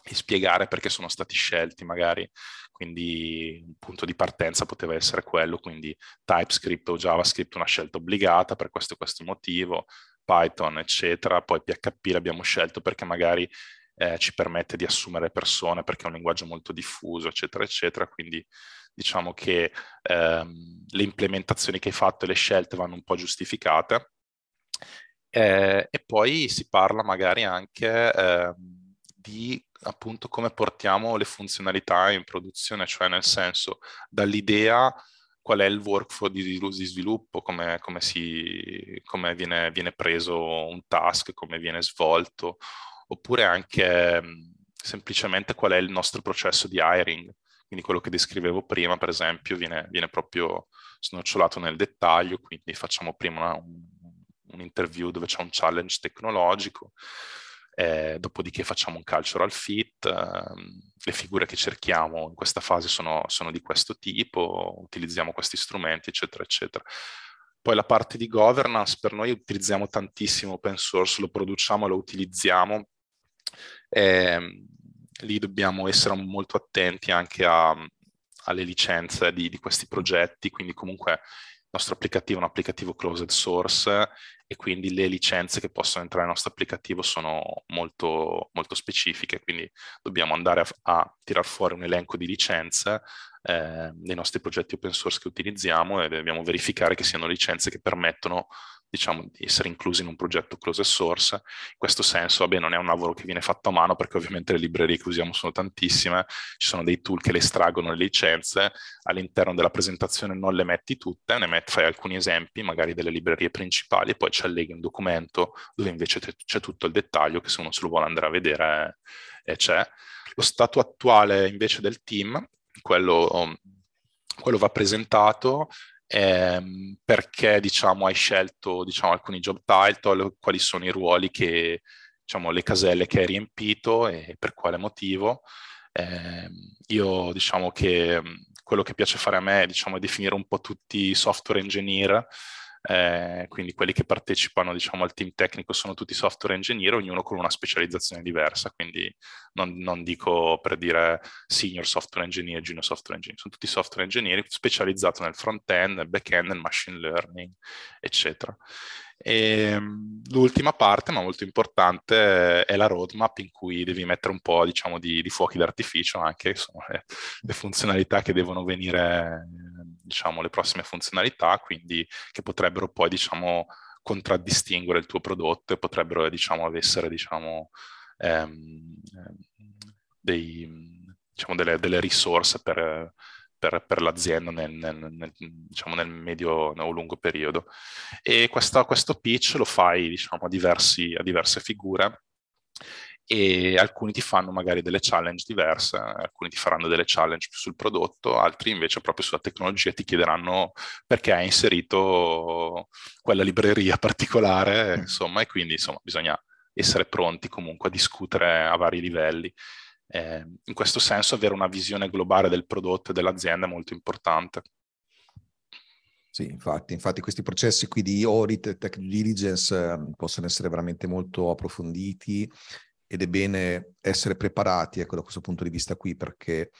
e spiegare perché sono stati scelti magari, quindi un punto di partenza poteva essere quello, quindi TypeScript o JavaScript una scelta obbligata per questo e questo motivo, Python eccetera, poi PHP l'abbiamo scelto perché magari eh, ci permette di assumere persone perché è un linguaggio molto diffuso eccetera eccetera, quindi diciamo che ehm, le implementazioni che hai fatto e le scelte vanno un po' giustificate. Eh, e poi si parla magari anche eh, di appunto come portiamo le funzionalità in produzione, cioè nel senso dall'idea qual è il workflow di, di sviluppo, come, come, si, come viene, viene, preso un task, come viene svolto, oppure anche mh, semplicemente qual è il nostro processo di hiring. Quindi quello che descrivevo prima, per esempio, viene, viene proprio snocciolato nel dettaglio, quindi facciamo prima una, un, un, interview dove c'è un challenge tecnologico, eh, dopodiché facciamo un cultural fit, eh, le figure che cerchiamo in questa fase sono, sono di questo tipo, utilizziamo questi strumenti, eccetera, eccetera. Poi la parte di governance, per noi utilizziamo tantissimo open source, lo produciamo, lo utilizziamo. Eh, lì dobbiamo essere molto attenti anche a, alle licenze di, di, questi progetti, quindi comunque il nostro applicativo è un applicativo closed source e quindi le licenze che possono entrare nel nostro applicativo sono molto, molto specifiche, quindi dobbiamo andare a, a tirar fuori un elenco di licenze eh, nei nostri progetti open source che utilizziamo e dobbiamo verificare che siano licenze che permettono diciamo, di essere inclusi in un progetto closed source. In questo senso, vabbè, non è un lavoro che viene fatto a mano perché ovviamente le librerie che usiamo sono tantissime, ci sono dei tool che le estraggono le licenze, all'interno della presentazione non le metti tutte, ne metti, fai alcuni esempi, magari delle librerie principali, e poi ci alleghi un documento dove invece c'è tutto il dettaglio che se uno se lo vuole andare a vedere eh, c'è. Lo stato attuale invece del team, quello, quello va presentato ehm, perché diciamo, hai scelto diciamo, alcuni job title, quali sono i ruoli che, diciamo, le caselle che hai riempito e per quale motivo. Eh, io diciamo che quello che piace fare a me diciamo, è definire un po' tutti i software engineer eh, quindi quelli che partecipano diciamo, al team tecnico sono tutti software engineer, ognuno con una specializzazione diversa, quindi non, non dico per dire senior software engineer, junior software engineer, sono tutti software engineer specializzati nel front-end, nel back-end, nel machine learning, eccetera. E, ehm, l'ultima parte, ma molto importante, è la roadmap in cui devi mettere un po' diciamo, di, di fuochi d'artificio anche, sono le, le funzionalità che devono venire, diciamo, le prossime funzionalità, quindi che potrebbero poi, diciamo, contraddistinguere il tuo prodotto e potrebbero, diciamo, essere, diciamo, ehm, dei, diciamo, delle, delle risorse per per, per l'azienda nel, nel, nel, diciamo nel medio o lungo periodo. E questa, questo pitch lo fai diciamo, a, diversi, a diverse figure e alcuni ti fanno magari delle challenge diverse, alcuni ti faranno delle challenge più sul prodotto, altri invece proprio sulla tecnologia ti chiederanno perché hai inserito quella libreria particolare, mm. insomma, e quindi insomma bisogna essere pronti comunque a discutere a vari livelli. Eh, in questo senso avere una visione globale del prodotto e dell'azienda è molto importante. Sì, infatti, infatti questi processi qui di audit e tech diligence eh, possono essere veramente molto approfonditi ed è bene essere preparati ecco, da questo punto di vista qui perché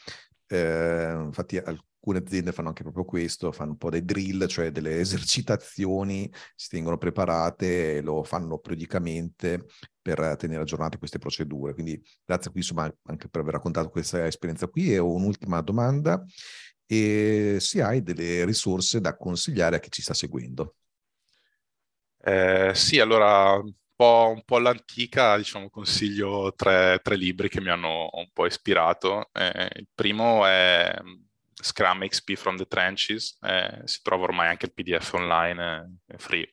Eh, infatti alcune aziende fanno anche proprio questo, fanno un po' dei drill, cioè delle esercitazioni, si tengono preparate e lo fanno periodicamente per tenere aggiornate queste procedure. Quindi grazie qui insomma anche per aver raccontato questa esperienza qui e ho un'ultima domanda e se hai delle risorse da consigliare a chi ci sta seguendo. Eh, sì, allora po', un po' all'antica, diciamo, consiglio tre, tre, libri che mi hanno un po' ispirato. Eh, il primo è Scrum XP from the Trenches, eh, si trova ormai anche il PDF online, è free.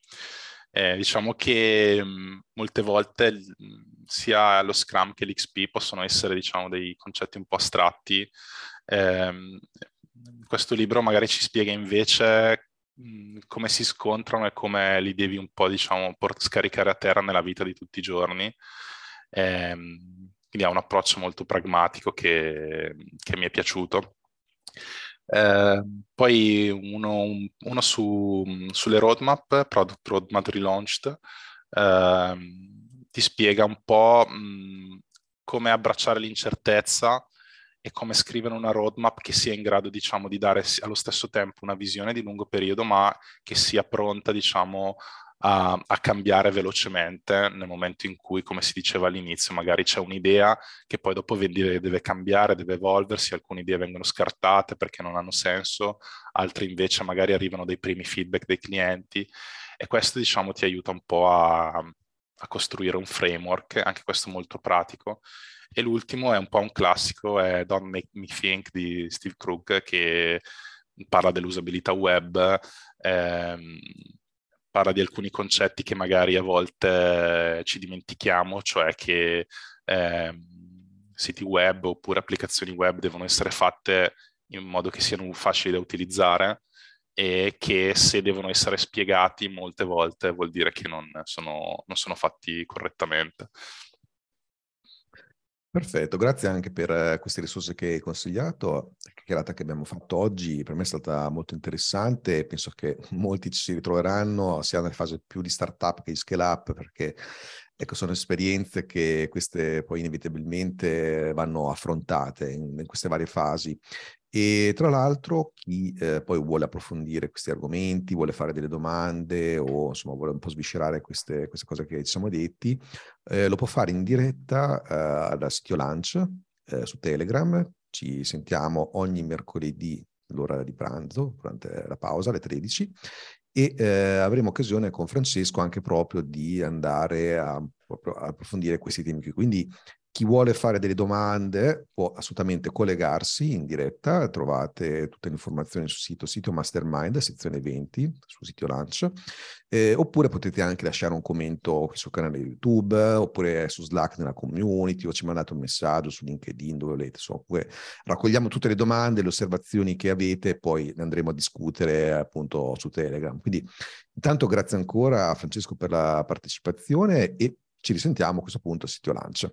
Eh, diciamo che mh, molte volte mh, sia lo Scrum che l'XP possono essere diciamo, dei concetti un po' astratti. Eh, questo libro magari ci spiega invece mh, come si scontrano e come li devi un po' diciamo, port- scaricare a terra nella vita di tutti i giorni. Ehm, quindi ha un approccio molto pragmatico che, che mi è piaciuto. Eh, poi uno, uno su, sulle roadmap, Product Roadmap Relaunched, eh, ti spiega un po' mh, come abbracciare l'incertezza e come scrivere una roadmap che sia in grado, diciamo, di dare allo stesso tempo una visione di lungo periodo, ma che sia pronta, diciamo, a, a, cambiare velocemente nel momento in cui, come si diceva all'inizio, magari c'è un'idea che poi dopo deve, deve cambiare, deve evolversi, alcune idee vengono scartate perché non hanno senso, altre invece magari arrivano dei primi feedback dei clienti e questo diciamo ti aiuta un po' a, a costruire un framework, anche questo molto pratico. E l'ultimo è un po' un classico, è Don't Make Me Think di Steve Krug che parla dell'usabilità web. Ehm, parla di alcuni concetti che magari a volte ci dimentichiamo, cioè che eh, siti web oppure applicazioni web devono essere fatte in modo che siano facili da utilizzare e che se devono essere spiegati molte volte vuol dire che non sono, non sono fatti correttamente. Perfetto, grazie anche per eh, queste risorse che hai consigliato. La chiacchierata che abbiamo fatto oggi per me è stata molto interessante penso che molti ci si ritroveranno sia nella fase più di startup che di scale up perché ecco, sono esperienze che queste poi inevitabilmente vanno affrontate in, in queste varie fasi e tra l'altro chi eh, poi vuole approfondire questi argomenti, vuole fare delle domande o insomma vuole un po' sviscerare queste, queste cose che ci siamo detti, eh, lo può fare in diretta eh, da Sitio Lunch eh, su Telegram. Ci sentiamo ogni mercoledì l'ora di pranzo, durante la pausa alle 13 e eh, avremo occasione con Francesco anche proprio di andare a, a approfondire questi temi qui. Quindi chi vuole fare delle domande può assolutamente collegarsi in diretta, trovate tutte le informazioni sul sito, sito Mastermind, sezione 20, sul sito Lunch, eh, oppure potete anche lasciare un commento sul canale YouTube, oppure su Slack nella community, o ci mandate un messaggio su LinkedIn dove volete. So, raccogliamo tutte le domande, le osservazioni che avete poi ne andremo a discutere appunto su Telegram. Quindi intanto grazie ancora a Francesco per la partecipazione e ci risentiamo a questo punto a sito Lunch.